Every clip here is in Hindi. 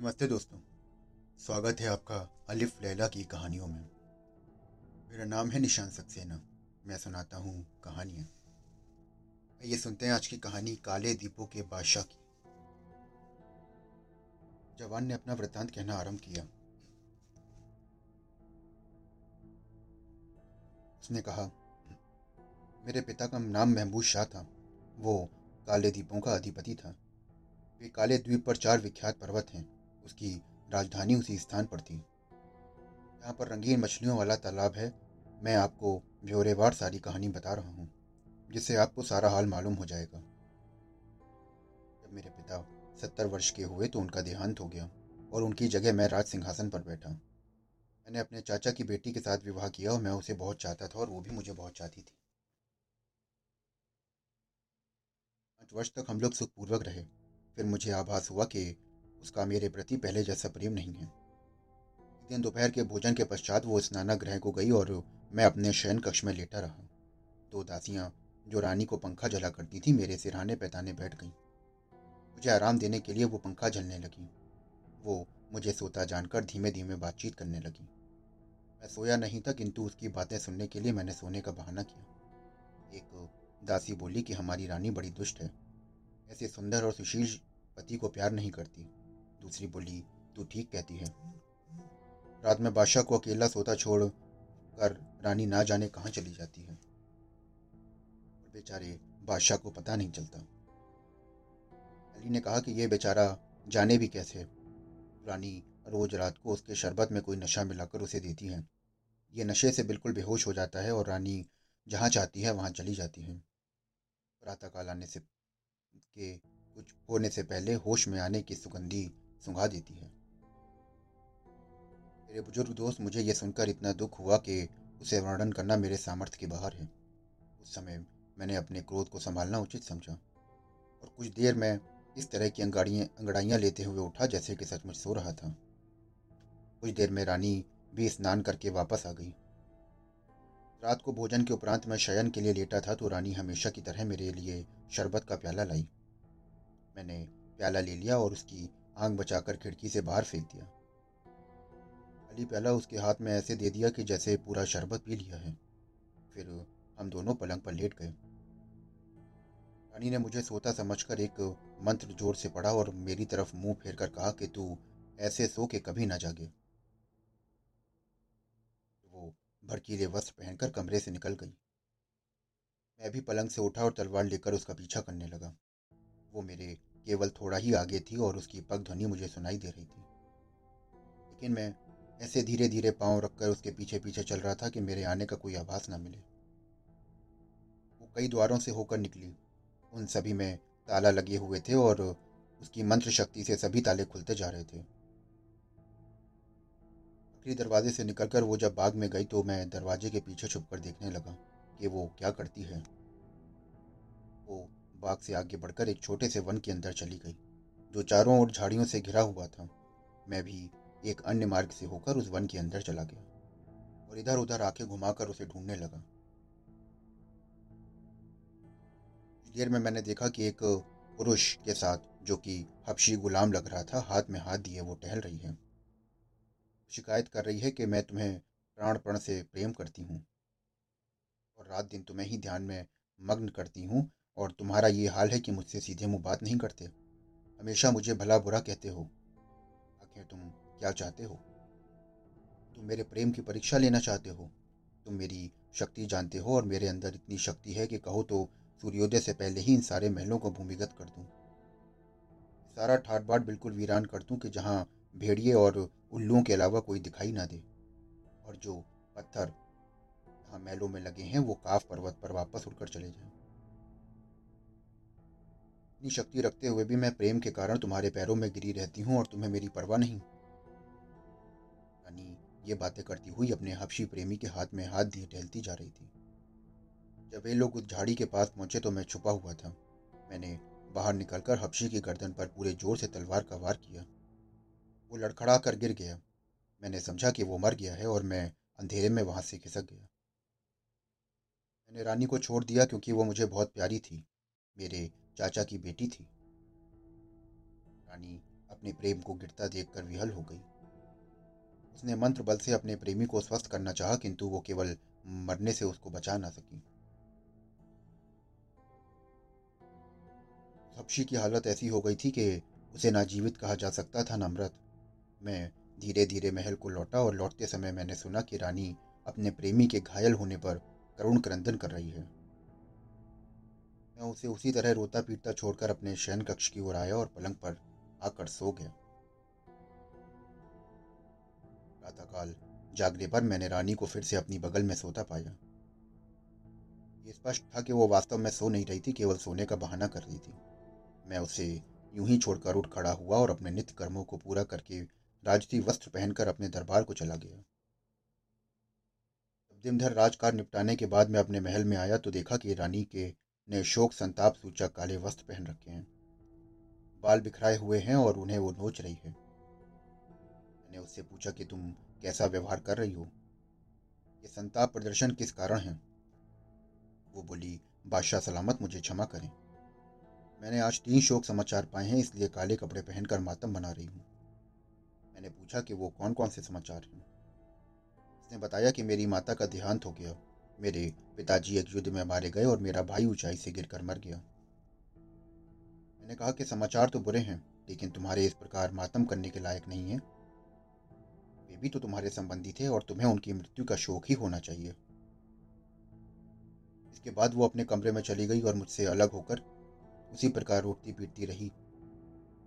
नमस्ते दोस्तों, स्वागत है आपका अलिफ लैला की कहानियों में। मेरा नाम है निशान सक्सेना, मैं सुनाता हूँ कहानियाँ। ये सुनते हैं आज की कहानी काले दीपों के बादशाह की। जवान ने अपना वृत्तांत कहना आरंभ किया। उसने कहा, मेरे पिता का नाम महबूब शाह था। वो काले दीपों का अधिपति था। वे काले द्वीप पर चार विख्यात पर्वत हैं। उसकी राजधानी उसी स्थान पर थी। यहाँ पर रंगीन मछलियों वाला तालाब है। मैं आपको ब्यौरेवार सारी कहानी बता रहा हूँ, जिससे आपको सारा हाल मालूम हो जाएगा। जब मेरे पिता सत्तर वर्ष के हुए तो उनका देहांत हो गया और उनकी जगह मैं राज सिंहासन पर बैठा। मैंने अपने चाचा की बेटी के साथ विवाह किया और मैं उसे बहुत चाहता था और वो भी मुझे बहुत चाहती थी। पाँच वर्ष तक हम लोग सुखपूर्वक रहे। फिर मुझे आभास हुआ कि उसका मेरे प्रति पहले जैसा प्रेम नहीं है। एक दिन दोपहर के भोजन के पश्चात वो स्नानागृह को गई और मैं अपने शयन कक्ष में लेटा रहा। दो दासियाँ, जो रानी को पंखा जला करती थी, मेरे सिरहाने पैताने बैठ गईं। मुझे आराम देने के लिए वो पंखा जलने लगी। वो मुझे सोता जानकर धीमे धीमे बातचीत करने लगी। मैं सोया नहीं था, किंतु उसकी बातें सुनने के लिए मैंने सोने का बहाना किया। एक दासी बोली कि हमारी रानी बड़ी दुष्ट है। ऐसे सुंदर और सुशील पति को प्यार नहीं करती। दूसरी बोली, तू ठीक कहती है। रात में बादशाह को अकेला सोता छोड़ कर रानी ना जाने कहाँ चली जाती है? बेचारे बादशाह को पता नहीं चलता। अली ने कहा कि यह बेचारा जाने भी कैसे? रानी रोज रात को उसके शरबत में कोई नशा मिलाकर उसे देती है। ये नशे से बिल्कुल बेहोश हो जाता है और रानी जहाँ चाहती है वहाँ चली जाती है। प्रातःकाल आने से के कुछ होने से पहले होश में आने की सुगंधी सुंघा देती है। मेरे बुज़ुर्ग दोस्त, मुझे यह सुनकर इतना दुख हुआ कि उसे वर्णन करना मेरे सामर्थ्य के बाहर है। उस समय मैंने अपने क्रोध को संभालना उचित समझा और कुछ देर में इस तरह की अंगाड़ियाँ, अंगड़ाइयाँ लेते हुए उठा जैसे कि सचमुच सो रहा था। कुछ देर में रानी भी स्नान करके वापस आ गई। रात को भोजन के उपरांत मैं शयन के लिए लेटा था तो रानी हमेशा की तरह मेरे लिए शरबत का प्याला लाई। मैंने प्याला ले लिया और उसकी आँख बचाकर खिड़की से बाहर फेंक दिया। अली प्याला उसके हाथ में ऐसे दे दिया कि जैसे पूरा शरबत पी लिया है। फिर हम दोनों पलंग पर लेट गए। रानी ने मुझे सोता समझकर एक मंत्र ज़ोर से पढ़ा और मेरी तरफ़ मुँह फेर कर कहा कि तू ऐसे सो के कभी ना जागे। वो भड़कीले वस्त्र पहनकर कमरे से निकल गई। मैं भी पलंग से उठा और तलवार लेकर उसका पीछा करने लगा। वो मेरे केवल थोड़ा ही आगे थी और उसकी पग ध्वनि मुझे सुनाई दे रही थी। लेकिन मैं ऐसे धीरे धीरे पाँव रखकर उसके पीछे पीछे चल रहा था कि मेरे आने का कोई आभास न मिले। वो कई द्वारों से होकर निकली। उन सभी में ताला लगे हुए थे और उसकी मंत्र शक्ति से सभी ताले खुलते जा रहे थे। आखिरी दरवाजे से निकलकर वो जब बाग में गई तो मैं दरवाजे के पीछे छुपकर देखने लगा कि वो क्या करती है। वो बाग से आगे बढ़कर एक छोटे से वन के अंदर चली गई, जो चारों ओर झाड़ियों से घिरा हुआ था। मैं भी एक अन्य मार्ग से होकर उस वन के अंदर चला गया और इधर उधर आँखें घुमाकर उसे ढूँढने लगा। देर में मैंने देखा कि एक पुरुष के साथ, जो कि हबशी गुलाम लग रहा था, हाथ में हाथ दिए वो टहल रही है। शिकायत कर रही है कि मैं तुम्हें प्राणपण से प्रेम करती हूँ और रात दिन तुम्हें ही ध्यान में मग्न करती हूँ और तुम्हारा ये हाल है कि मुझसे सीधे मुँह बात नहीं करते हमेशा मुझे भला बुरा कहते हो। आखिर तुम क्या चाहते हो? तुम मेरे प्रेम की परीक्षा लेना चाहते हो। तुम मेरी शक्ति जानते हो और मेरे अंदर इतनी शक्ति है कि कहो तो सूर्योदय से पहले ही इन सारे महलों को भूमिगत कर दूँ। सारा ठाट बाट बिल्कुल वीरान कर दूँ कि जहाँ भेड़िए और उल्लुओं के अलावा कोई दिखाई ना दे। और जो पत्थर जहाँ महलों में लगे हैं, वो काफ पर्वत पर वापस उड़कर चले जाएँ। इतनी शक्ति रखते हुए भी मैं प्रेम के कारण तुम्हारे पैरों में गिरी रहती हूँ और तुम्हें मेरी परवाह नहीं। रानी ये बातें करती हुई अपने हफ्शी प्रेमी के हाथ में हाथ दिए टहलती जा रही थी। जब वे लोग उस झाड़ी के पास पहुँचे तो मैं छुपा हुआ था। मैंने बाहर निकलकर हफ्शी की गर्दन पर पूरे ज़ोर से तलवार का वार किया। वो लड़खड़ा कर गिर गया। मैंने समझा कि वो मर गया है और मैं अंधेरे में वहाँ से खिसक गया। मैंने रानी को छोड़ दिया क्योंकि वो मुझे बहुत प्यारी थी। मेरे चाचा की बेटी थी। रानी अपने प्रेम को गिरता देखकर विहल हो गई। उसने मंत्र बल से अपने प्रेमी को स्वस्थ करना चाहा, किंतु वो केवल मरने से उसको बचा ना सकी। हपशी की हालत ऐसी हो गई थी कि उसे ना जीवित कहा जा सकता था ना मृत। मैं धीरे धीरे महल को लौटा और लौटते समय मैंने सुना कि रानी अपने प्रेमी के घायल होने पर करुण क्रंदन कर रही है। मैं उसे उसी तरह रोता पीटता छोड़कर अपने शयन कक्ष की ओर आया और पलंग पर आकर सो गया। प्रातःकाल, जागने पर मैंने रानी को फिर से अपनी बगल में सोता पाया। ये स्पष्ट था कि वो वास्तव में सो नहीं रही थी, केवल सोने का बहाना कर रही थी। मैं उसे यूँ ही छोड़कर उठ खड़ा हुआ और अपने नित्य कर्मों को पूरा करके राजती वस्त्र पहनकर अपने दरबार को चला गया। दिन भर राजकार निपटाने के बाद मैं अपने महल में आया तो देखा कि रानी के ने शोक संताप सूचक काले वस्त्र पहन रखे हैं। बाल बिखराए हुए हैं और उन्हें वो नोच रही है। मैंने उससे पूछा कि तुम कैसा व्यवहार कर रही हो? ये संताप प्रदर्शन किस कारण है? वो बोली, बादशाह सलामत मुझे क्षमा करें। मैंने आज तीन शोक समाचार पाए हैं, इसलिए काले कपड़े पहनकर मातम बना रही हूँ। मैंने पूछा कि वो कौन कौन से समाचार हैं? उसने बताया कि मेरी माता का देहांत हो गया। मेरे पिताजी एक युद्ध में मारे गए और मेरा भाई ऊंचाई से गिरकर मर गया। मैंने कहा कि समाचार तो बुरे हैं, लेकिन तुम्हारे इस प्रकार मातम करने के लायक नहीं है। वे भी तो तुम्हारे संबंधी थे और तुम्हें उनकी मृत्यु का शोक ही होना चाहिए। इसके बाद वो अपने कमरे में चली गई और मुझसे अलग होकर उसी प्रकार रोटती पीटती रही।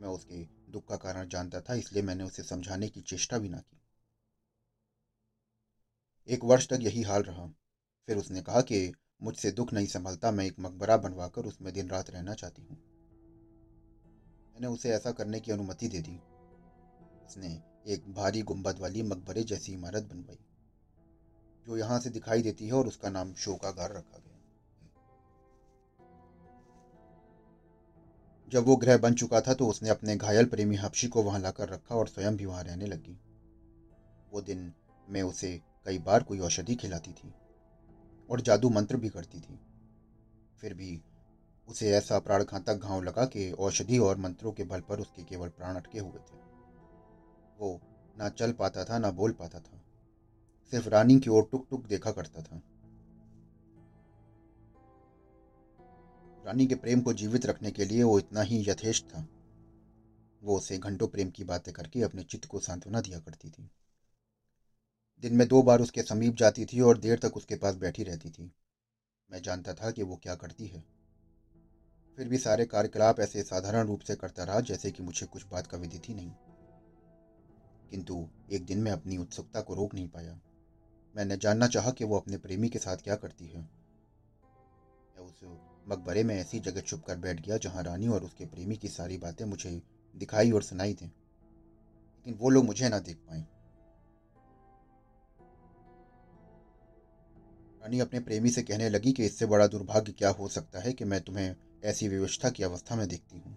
मैं उसके दुख का कारण जानता था, इसलिए मैंने उसे समझाने की चेष्टा भी ना की। एक वर्ष तक यही हाल रहा। फिर उसने कहा कि मुझसे दुख नहीं संभलता, मैं एक मकबरा बनवाकर उसमें दिन रात रहना चाहती हूँ। मैंने उसे ऐसा करने की अनुमति दे दी। उसने एक भारी गुंबद वाली मकबरे जैसी इमारत बनवाई, जो यहाँ से दिखाई देती है और उसका नाम शोकागार रखा गया जब वो ग्रह बन चुका था तो उसने अपने घायल प्रेमी हपशी को वहाँ लाकर रखा और स्वयं भी वहाँ रहने लगी। वो दिन मैं उसे कई बार कोई औषधि खिलाती थी। और जादू मंत्र भी करती थी। फिर भी उसे ऐसा प्राणघातक घाव लगा कि औषधि और मंत्रों के बल पर उसके केवल प्राण अटके हुए थे। वो ना चल पाता था, ना बोल पाता था। सिर्फ़ रानी की ओर टुक टुक देखा करता था। रानी के प्रेम को जीवित रखने के लिए वो इतना ही यथेष्ट था। वो उसे घंटों प्रेम की बातें करके अपने चित्त को सांत्वना दिया करती थी। दिन में दो बार उसके समीप जाती थी और देर तक उसके पास बैठी रहती थी। मैं जानता था कि वो क्या करती है। फिर भी सारे कार्यकलाप ऐसे साधारण रूप से करता रहा जैसे कि मुझे कुछ बात का विदित ही नहीं। किंतु एक दिन मैं अपनी उत्सुकता को रोक नहीं पाया। मैंने जानना चाहा कि वो अपने प्रेमी के साथ क्या करती है। मैं उस मकबरे में ऐसी जगह छुप कर बैठ गया जहाँ रानी और उसके प्रेमी की सारी बातें मुझे दिखाई और सुनाई थी लेकिन वो लोग मुझे ना देख पाए। रानी अपने प्रेमी से कहने लगी कि इससे बड़ा दुर्भाग्य क्या हो सकता है कि मैं तुम्हें ऐसी व्यवस्था की अवस्था में देखती हूँ?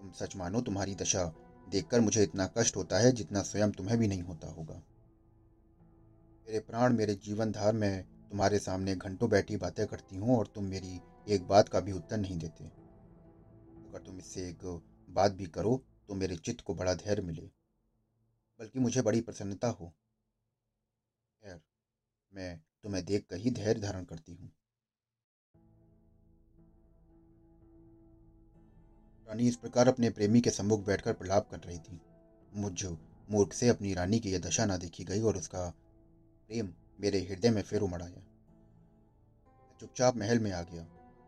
तुम सच मानो, तुम्हारी दशा देखकर मुझे इतना कष्ट होता है जितना स्वयं तुम्हें भी नहीं होता होगा। मेरे प्राण, मेरे जीवन धार में तुम्हारे सामने घंटों बैठी बातें करती हूँ और तुम मेरी एक बात का भी उत्तर नहीं देते। अगर तुम इससे एक बात भी करो तो मेरे चित्त को बड़ा धैर्य मिले, बल्कि मुझे बड़ी प्रसन्नता हो। खैर, मैं तुम्हें देख कर ही धैर्य धारण करती हूँ। रानी इस प्रकार अपने प्रेमी के सम्मुख बैठकर प्रलाप कर रही थी। मुझ मूर्ख से अपनी रानी की यह दशा ना देखी गई और उसका प्रेम मेरे हृदय में फिर उमड़ आया। चुपचाप महल में आ गया।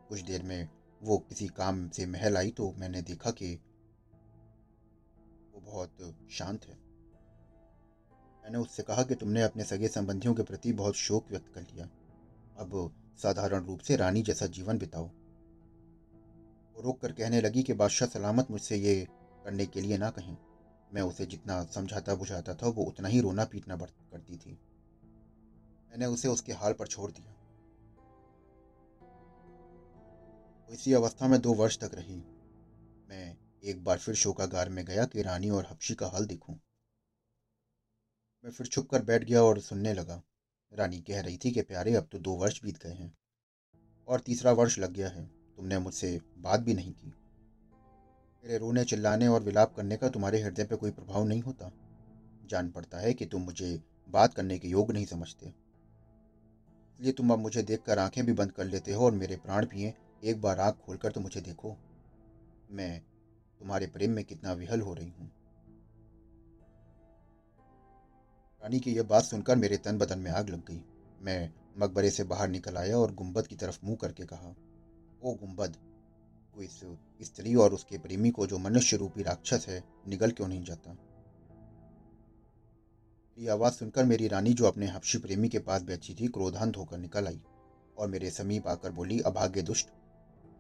कुछ देर में वो किसी काम से महल आई तो मैंने देखा कि वो बहुत शांत है। मैंने उससे कहा कि तुमने अपने सगे संबंधियों के प्रति बहुत शोक व्यक्त कर लिया। अब साधारण रूप से रानी जैसा जीवन बिताओ। वो रोक कर कहने लगी कि बादशाह सलामत मुझसे ये करने के लिए ना कहें। मैं उसे जितना समझाता बुझाता था, वो उतना ही रोना पीटना करती थी। मैंने उसे उसके हाल पर छोड़ दिया। इसी अवस्था में दो वर्ष तक रही। मैं एक बार फिर शोकागार में गया कि रानी और हफ्शी का हाल देखूँ। मैं फिर छुप कर बैठ गया और सुनने लगा। रानी कह रही थी कि, प्यारे, अब तो दो वर्ष बीत गए हैं और तीसरा वर्ष लग गया है। तुमने मुझसे बात भी नहीं की। मेरे रोने, चिल्लाने और विलाप करने का तुम्हारे हृदय पर कोई प्रभाव नहीं होता। जान पड़ता है कि तुम मुझे बात करने के योग नहीं समझते। इसलिए तुम अब मुझे देखकर आँखें भी बंद कर लेते हो और मेरे प्राण पिए। एक बार आँख खोलकर तो मुझे देखो। मैं तुम्हारे प्रेम में कितना विहल हो रही हूँ। रानी की यह बात सुनकर मेरे तन बदन में आग लग गई। मैं मकबरे से बाहर निकल आया और गुंबद की तरफ़ मुँह करके कहा, ओ गुंबद तू इस स्त्री और उसके प्रेमी को जो मनुष्य रूपी राक्षस है, निगल क्यों नहीं जाता? ये आवाज़ सुनकर मेरी रानी, जो अपने हफ्शी प्रेमी के पास बैठी थी, क्रोधांत होकर निकल आई और मेरे समीप आकर बोली, अभाग्य दुष्ट,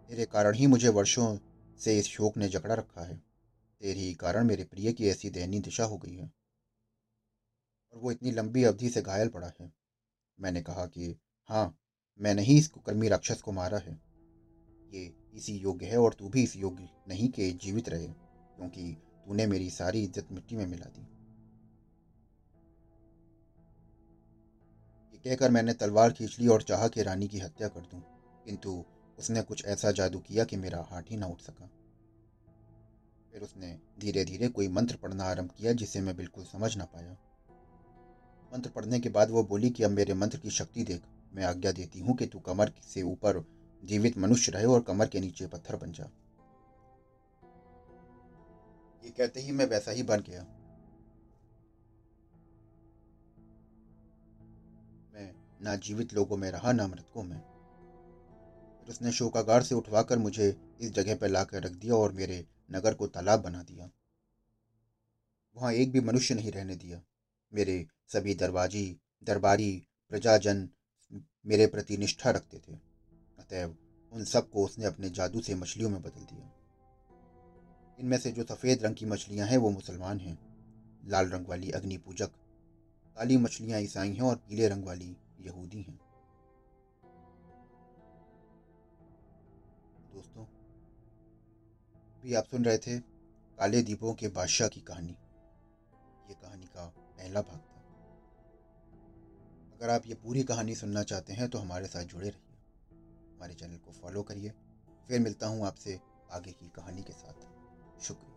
तेरे कारण ही मुझे वर्षों से इस शोक ने जकड़ा रखा है। तेरे ही कारण मेरे प्रिय की ऐसी दयनीय दिशा हो गई है। और वो इतनी लंबी अवधि से घायल पड़ा है। मैंने कहा कि हाँ मैंने ही इस कुकर्मी राक्षस को मारा है। ये इसी योग्य है और तू भी इस योग्य नहीं के जीवित रहे क्योंकि तूने मेरी सारी इज़्ज़त मिट्टी में मिला दी। ये कहकर मैंने तलवार खींच ली और चाहा कि रानी की हत्या कर दूँ, किंतु उसने कुछ ऐसा जादू किया कि मेरा हाथ ही ना उठ सका। फिर उसने धीरे धीरे कोई मंत्र पढ़ना आरंभ किया जिसे मैं बिल्कुल समझ ना पाया। मंत्र पढ़ने के बाद वो बोली कि, अब मेरे मंत्र की शक्ति देख। मैं आज्ञा देती हूँ कि तू कमर से ऊपर जीवित मनुष्य रहे और कमर के नीचे पत्थर बन जा। ये कहते ही मैं वैसा ही बन गया। मैं ना जीवित लोगों में रहा, ना मृतकों में। फिर उसने शोकागार से उठवाकर मुझे इस जगह पर लाकर रख दिया और मेरे नगर को तालाब बना दिया। वहाँ एक भी मनुष्य नहीं रहने दिया। मेरे सभी दरवाजी दरबारी प्रजाजन मेरे प्रति निष्ठा रखते थे। अतएव उन सबको उसने अपने जादू से मछलियों में बदल दिया। इनमें से जो सफ़ेद रंग की मछलियाँ हैं, वो मुसलमान हैं। लाल रंग वाली अग्नि पूजक, काली मछलियाँ ईसाई हैं और पीले रंग वाली यहूदी हैं। दोस्तों, भी आप सुन रहे थे काले दीपों के बादशाह की कहानी। ये कहानी का पहला भाग था। अगर आप ये पूरी कहानी सुनना चाहते हैं तो हमारे साथ जुड़े रहिए। हमारे चैनल को फॉलो करिए। फिर मिलता हूँ आपसे आगे की कहानी के साथ। शुक्रिया।